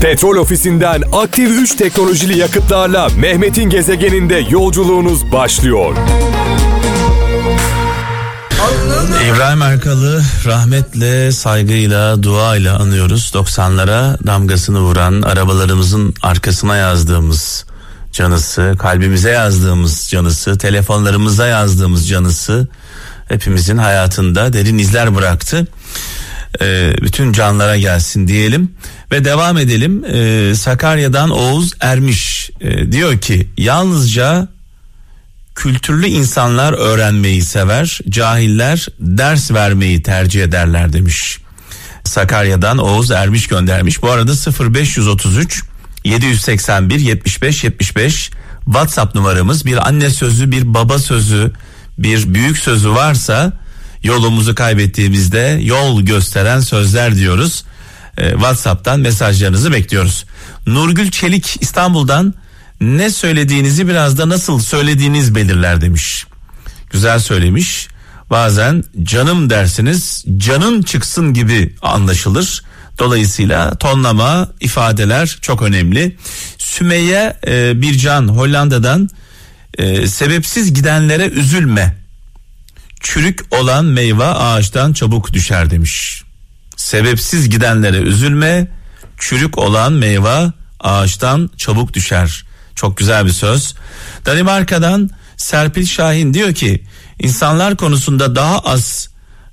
Petrol ofisinden aktif 3 teknolojili yakıtlarla Mehmet'in gezegeninde yolculuğunuz başlıyor. İbrahim Erkal'ı rahmetle, saygıyla, duayla anıyoruz. 90'lara damgasını vuran, arabalarımızın arkasına yazdığımız canısı, kalbimize yazdığımız canısı, telefonlarımıza yazdığımız canısı hepimizin hayatında derin izler bıraktı. Ee, bütün canlara gelsin diyelim ve devam edelim. Ee, Sakarya'dan Oğuz Ermiş e, diyor ki yalnızca kültürlü insanlar öğrenmeyi sever, cahiller ders vermeyi tercih ederler demiş. Sakarya'dan Oğuz Ermiş göndermiş. Bu arada 0533 781 75 75 WhatsApp numaramız bir anne sözü, bir baba sözü, bir büyük sözü varsa yolumuzu kaybettiğimizde yol gösteren sözler diyoruz. Ee, WhatsApp'tan mesajlarınızı bekliyoruz. Nurgül Çelik İstanbul'dan ne söylediğinizi biraz da nasıl söylediğiniz belirler demiş. Güzel söylemiş. Bazen canım dersiniz canın çıksın gibi anlaşılır. Dolayısıyla tonlama ifadeler çok önemli. Sümeyye e, Bircan Hollanda'dan e, sebepsiz gidenlere üzülme. Çürük olan meyve ağaçtan çabuk düşer demiş. Sebepsiz gidenlere üzülme. Çürük olan meyve ağaçtan çabuk düşer. Çok güzel bir söz. Danimarka'dan Serpil Şahin diyor ki insanlar konusunda daha az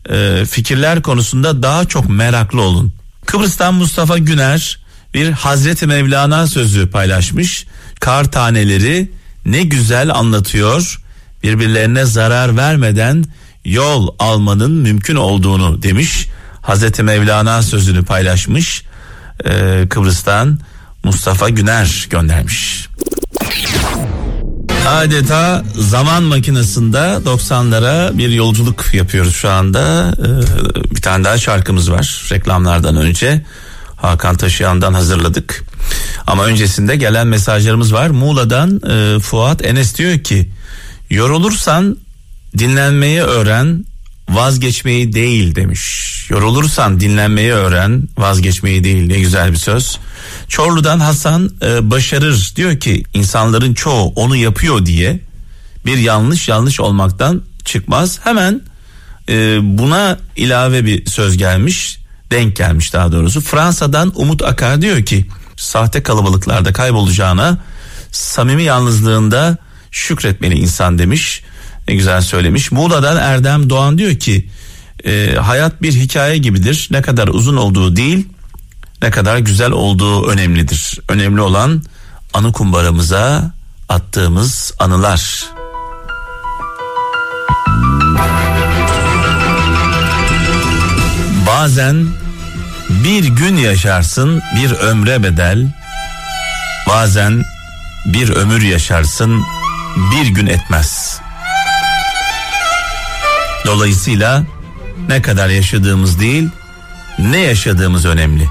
e, fikirler konusunda daha çok meraklı olun. Kıbrıs'tan Mustafa Güner bir Hazreti Mevlana sözü paylaşmış. Kar taneleri ne güzel anlatıyor. Birbirlerine zarar vermeden yol almanın mümkün olduğunu demiş. Hazreti Mevlana sözünü paylaşmış. Ee, Kıbrıs'tan Mustafa Güner göndermiş. Adeta zaman makinesinde 90'lara bir yolculuk yapıyoruz şu anda. Ee, bir tane daha şarkımız var reklamlardan önce. Hakan Taşıyan'dan hazırladık. Ama öncesinde gelen mesajlarımız var. Muğla'dan e, Fuat Enes diyor ki yorulursan dinlenmeyi öğren vazgeçmeyi değil demiş. Yorulursan dinlenmeyi öğren vazgeçmeyi değil ne güzel bir söz. Çorlu'dan Hasan e, başarır diyor ki insanların çoğu onu yapıyor diye bir yanlış yanlış olmaktan çıkmaz. Hemen e, buna ilave bir söz gelmiş denk gelmiş daha doğrusu. Fransa'dan Umut Akar diyor ki sahte kalabalıklarda kaybolacağına samimi yalnızlığında şükretmeli insan demiş. Ne güzel söylemiş. Muğla'dan Erdem Doğan diyor ki e, hayat bir hikaye gibidir. Ne kadar uzun olduğu değil ne kadar güzel olduğu önemlidir. Önemli olan anı kumbaramıza attığımız anılar. Bazen bir gün yaşarsın bir ömre bedel. Bazen bir ömür yaşarsın bir gün etmez. Dolayısıyla ne kadar yaşadığımız değil, ne yaşadığımız önemli.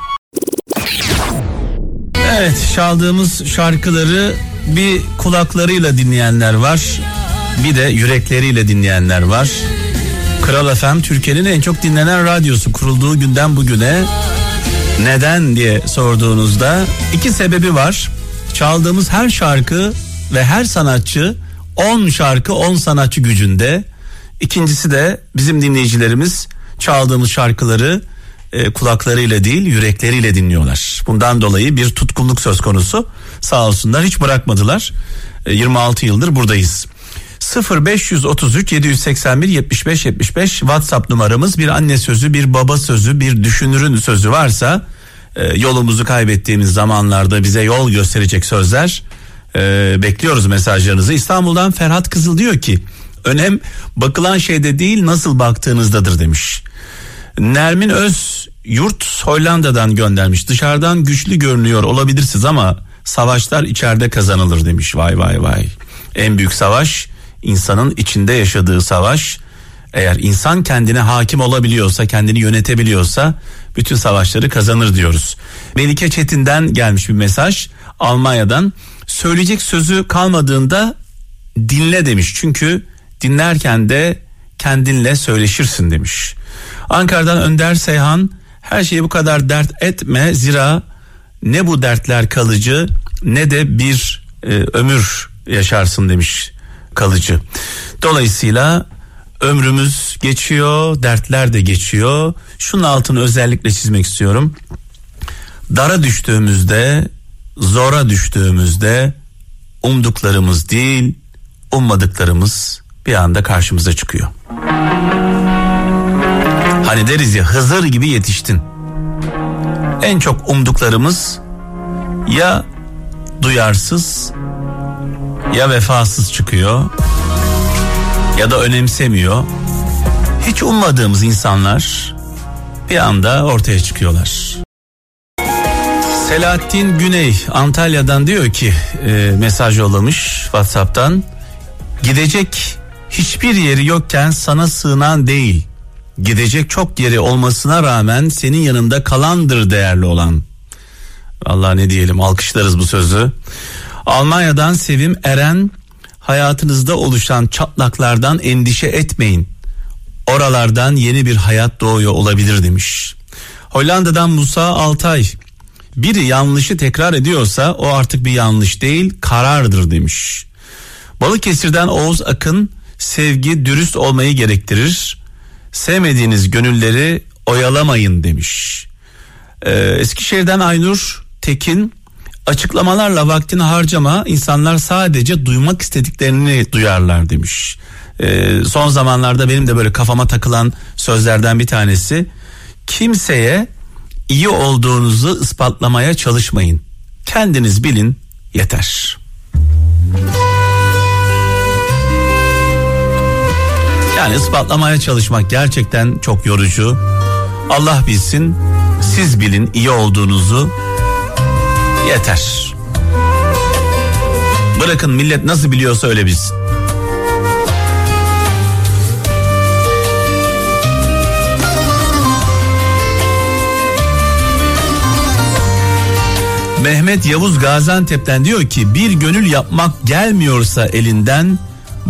Evet, çaldığımız şarkıları bir kulaklarıyla dinleyenler var, bir de yürekleriyle dinleyenler var. Kral FM Türkiye'nin en çok dinlenen radyosu kurulduğu günden bugüne neden diye sorduğunuzda iki sebebi var. Çaldığımız her şarkı ve her sanatçı 10 şarkı 10 sanatçı gücünde. İkincisi de bizim dinleyicilerimiz çaldığımız şarkıları e, kulaklarıyla değil yürekleriyle dinliyorlar. Bundan dolayı bir tutkunluk söz konusu. Sağ olsunlar hiç bırakmadılar. E, 26 yıldır buradayız. 0533 781 75 75 WhatsApp numaramız bir anne sözü bir baba sözü bir düşünürün sözü varsa e, yolumuzu kaybettiğimiz zamanlarda bize yol gösterecek sözler e, bekliyoruz mesajlarınızı. İstanbul'dan Ferhat Kızıl diyor ki önem bakılan şeyde değil nasıl baktığınızdadır demiş. Nermin Öz yurt Hollanda'dan göndermiş dışarıdan güçlü görünüyor olabilirsiniz ama savaşlar içeride kazanılır demiş vay vay vay. En büyük savaş insanın içinde yaşadığı savaş eğer insan kendine hakim olabiliyorsa kendini yönetebiliyorsa bütün savaşları kazanır diyoruz. Melike Çetin'den gelmiş bir mesaj Almanya'dan söyleyecek sözü kalmadığında dinle demiş çünkü dinlerken de kendinle söyleşirsin demiş. Ankara'dan Önder Seyhan her şeyi bu kadar dert etme zira ne bu dertler kalıcı ne de bir e, ömür yaşarsın demiş kalıcı. Dolayısıyla ömrümüz geçiyor, dertler de geçiyor. Şunun altını özellikle çizmek istiyorum. Dara düştüğümüzde, zora düştüğümüzde umduklarımız değil, ummadıklarımız bir anda karşımıza çıkıyor. Hani deriz ya Hızır gibi yetiştin. En çok umduklarımız ya duyarsız ya vefasız çıkıyor ya da önemsemiyor. Hiç ummadığımız insanlar bir anda ortaya çıkıyorlar. Selahattin Güney Antalya'dan diyor ki e, mesaj yollamış WhatsApp'tan. Gidecek hiçbir yeri yokken sana sığınan değil. Gidecek çok yeri olmasına rağmen senin yanında kalandır değerli olan. Allah ne diyelim alkışlarız bu sözü. Almanya'dan Sevim Eren hayatınızda oluşan çatlaklardan endişe etmeyin. Oralardan yeni bir hayat doğuyor olabilir demiş. Hollanda'dan Musa Altay biri yanlışı tekrar ediyorsa o artık bir yanlış değil karardır demiş. Balıkesir'den Oğuz Akın sevgi dürüst olmayı gerektirir. Sevmediğiniz gönülleri oyalamayın demiş. Ee, Eskişehir'den Aynur Tekin açıklamalarla vaktini harcama insanlar sadece duymak istediklerini duyarlar demiş. Ee, son zamanlarda benim de böyle kafama takılan sözlerden bir tanesi kimseye iyi olduğunuzu ispatlamaya çalışmayın. Kendiniz bilin yeter. Yani ispatlamaya çalışmak gerçekten çok yorucu. Allah bilsin, siz bilin iyi olduğunuzu yeter. Bırakın millet nasıl biliyorsa öyle bilsin. Mehmet Yavuz Gaziantep'ten diyor ki bir gönül yapmak gelmiyorsa elinden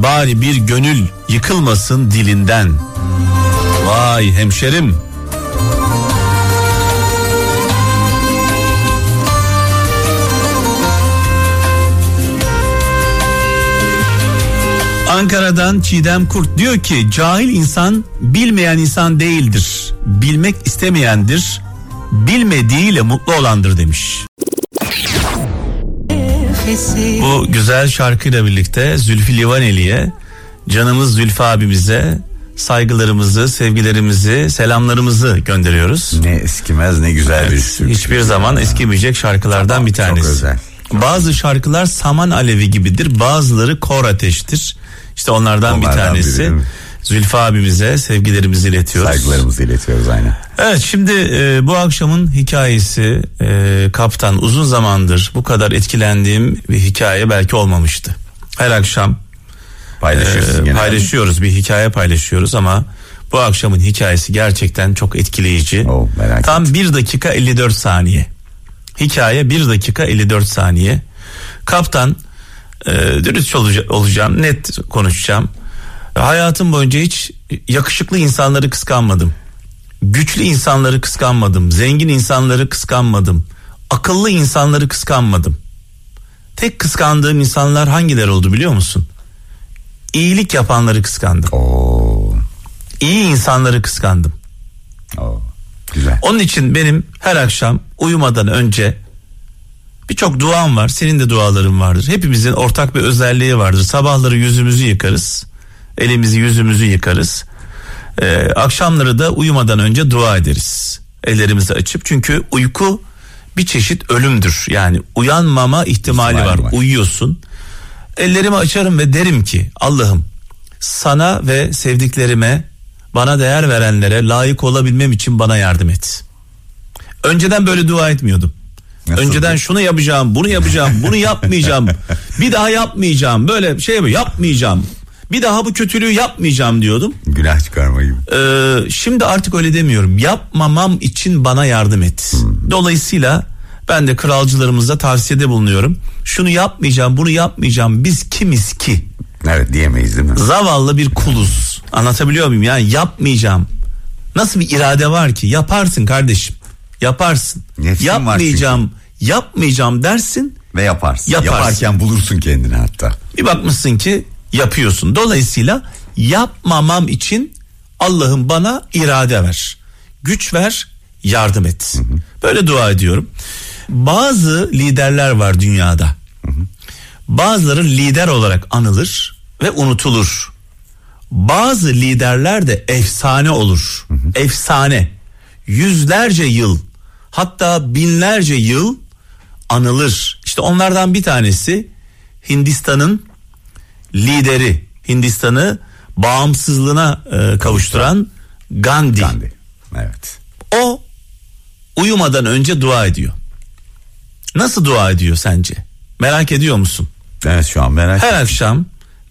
bari bir gönül yıkılmasın dilinden. Vay hemşerim. Ankara'dan Çiğdem Kurt diyor ki cahil insan bilmeyen insan değildir. Bilmek istemeyendir. Bilmediğiyle mutlu olandır demiş. Bu güzel şarkıyla birlikte Zülfü Livaneli'ye canımız Zülfü abimize saygılarımızı, sevgilerimizi, selamlarımızı gönderiyoruz. Ne eskimez ne güzel bir Evet, türkü. hiçbir zaman eskimeyecek şarkılardan bir Çok tanesi. özel. Bazı şarkılar saman alevi gibidir, bazıları kor ateştir. İşte onlardan, bir Onlardan biri, tanesi. mi? Zülfü abimize sevgilerimizi iletiyoruz. Saygılarımızı iletiyoruz aynen. Evet şimdi e, bu akşamın hikayesi e, kaptan uzun zamandır bu kadar etkilendiğim bir hikaye belki olmamıştı. Her akşam Paylaşıyorsun e, paylaşıyoruz bir hikaye paylaşıyoruz ama bu akşamın hikayesi gerçekten çok etkileyici. Oo, merak Tam 1 dakika 54 saniye. Hikaye 1 dakika 54 saniye. Kaptan e, dürüst olacağım net konuşacağım. Hayatım boyunca hiç yakışıklı insanları kıskanmadım. Güçlü insanları kıskanmadım. Zengin insanları kıskanmadım. Akıllı insanları kıskanmadım. Tek kıskandığım insanlar hangileri oldu biliyor musun? İyilik yapanları kıskandım. Oo, İyi insanları kıskandım. oo, güzel. Onun için benim her akşam uyumadan önce birçok duam var. Senin de duaların vardır. Hepimizin ortak bir özelliği vardır. Sabahları yüzümüzü yıkarız. Elimizi yüzümüzü yıkarız. Ee, akşamları da uyumadan önce dua ederiz. Ellerimizi açıp çünkü uyku bir çeşit ölümdür. Yani uyanmama ihtimali İhtimali var. var. Uyuyorsun. Ellerimi açarım ve derim ki Allah'ım sana ve sevdiklerime bana değer verenlere layık olabilmem için bana yardım et. Önceden böyle dua etmiyordum. Nasıl? Önceden şunu yapacağım, bunu yapacağım, bunu yapmayacağım. bir daha yapmayacağım. Böyle şey mi yapmayacağım. Bir daha bu kötülüğü yapmayacağım diyordum. Günah çıkarma gibi. Ee, şimdi artık öyle demiyorum. Yapmamam için bana yardım et. Dolayısıyla ben de kralcılarımıza tavsiyede bulunuyorum. Şunu yapmayacağım, bunu yapmayacağım. Biz kimiz ki? Evet diyemeyiz değil mi? Zavallı bir kuluz. Anlatabiliyor muyum? Yani yapmayacağım. Nasıl bir irade var ki? Yaparsın kardeşim. Yaparsın. Nefsin var yapmayacağım. Yapmayacağım dersin. Ve yaparsın. Yaparsın. Yaparken bulursun kendini hatta. Bir bakmışsın ki yapıyorsun. Dolayısıyla yapmamam için Allah'ım bana irade ver. Güç ver, yardım et. Böyle dua ediyorum. Bazı liderler var dünyada. Bazıları lider olarak anılır ve unutulur. Bazı liderler de efsane olur. Efsane. Yüzlerce yıl hatta binlerce yıl anılır. İşte onlardan bir tanesi Hindistan'ın lideri. Hindistan'ı bağımsızlığına e, kavuşturan Gandhi. Gandhi. Evet. O uyumadan önce dua ediyor. Nasıl dua ediyor sence? Merak ediyor musun? Evet şu an merak Her akşam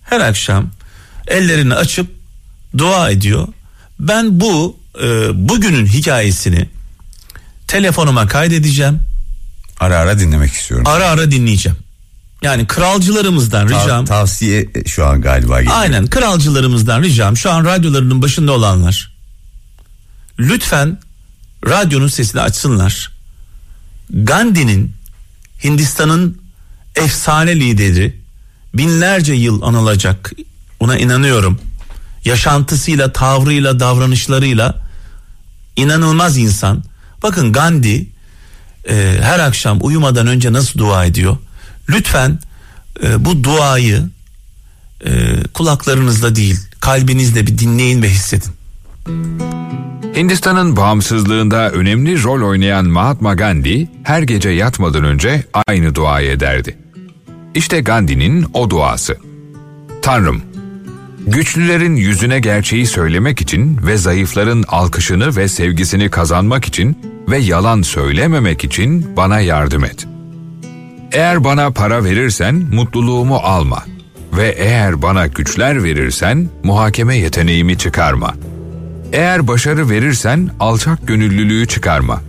her akşam ellerini açıp dua ediyor. Ben bu e, bugünün hikayesini telefonuma kaydedeceğim. Ara ara dinlemek istiyorum. Ara ara dinleyeceğim. Yani kralcılarımızdan ricam. tavsiye şu an galiba geliyor. Aynen kralcılarımızdan ricam şu an radyolarının başında olanlar lütfen radyonun sesini açsınlar. Gandhi'nin Hindistan'ın efsane lideri binlerce yıl anılacak buna inanıyorum. Yaşantısıyla, tavrıyla, davranışlarıyla inanılmaz insan. Bakın Gandhi e, her akşam uyumadan önce nasıl dua ediyor? Lütfen e, bu duayı e, kulaklarınızla değil kalbinizle bir dinleyin ve hissedin. Hindistan'ın bağımsızlığında önemli rol oynayan Mahatma Gandhi her gece yatmadan önce aynı duayı ederdi. İşte Gandhi'nin o duası. Tanrım, güçlülerin yüzüne gerçeği söylemek için ve zayıfların alkışını ve sevgisini kazanmak için ve yalan söylememek için bana yardım et. Eğer bana para verirsen mutluluğumu alma ve eğer bana güçler verirsen muhakeme yeteneğimi çıkarma.'' Eğer başarı verirsen alçak gönüllülüğü çıkarma.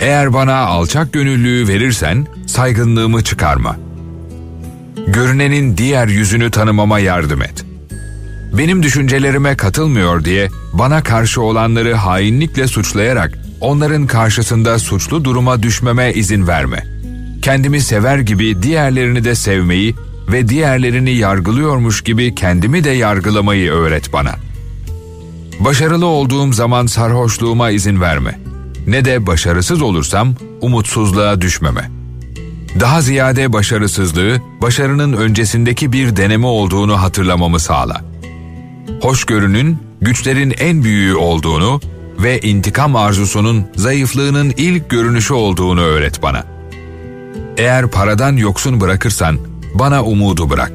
Eğer bana alçak gönüllülüğü verirsen saygınlığımı çıkarma. Görünenin diğer yüzünü tanımama yardım et. Benim düşüncelerime katılmıyor diye bana karşı olanları hainlikle suçlayarak onların karşısında suçlu duruma düşmeme izin verme. Kendimi sever gibi diğerlerini de sevmeyi ve diğerlerini yargılıyormuş gibi kendimi de yargılamayı öğret bana.'' Başarılı olduğum zaman sarhoşluğuma izin verme. Ne de başarısız olursam umutsuzluğa düşmeme. Daha ziyade başarısızlığı başarının öncesindeki bir deneme olduğunu hatırlamamı sağla. Hoşgörünün güçlerin en büyüğü olduğunu ve intikam arzusunun zayıflığının ilk görünüşü olduğunu öğret bana. Eğer paradan yoksun bırakırsan bana umudu bırak.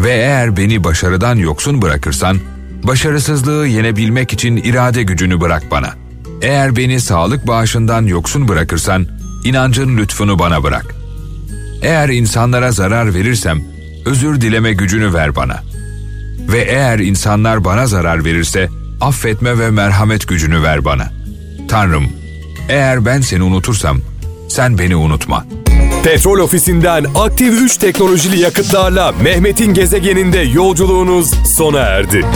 Ve eğer beni başarıdan yoksun bırakırsan Başarısızlığı yenebilmek için irade gücünü bırak bana. Eğer beni sağlık bağışından yoksun bırakırsan, inancın lütfunu bana bırak. Eğer insanlara zarar verirsem, özür dileme gücünü ver bana. Ve eğer insanlar bana zarar verirse, affetme ve merhamet gücünü ver bana. Tanrım, eğer ben seni unutursam, sen beni unutma. Petrol ofisinden aktif 3 teknolojili yakıtlarla Mehmet'in gezegeninde yolculuğunuz sona erdi.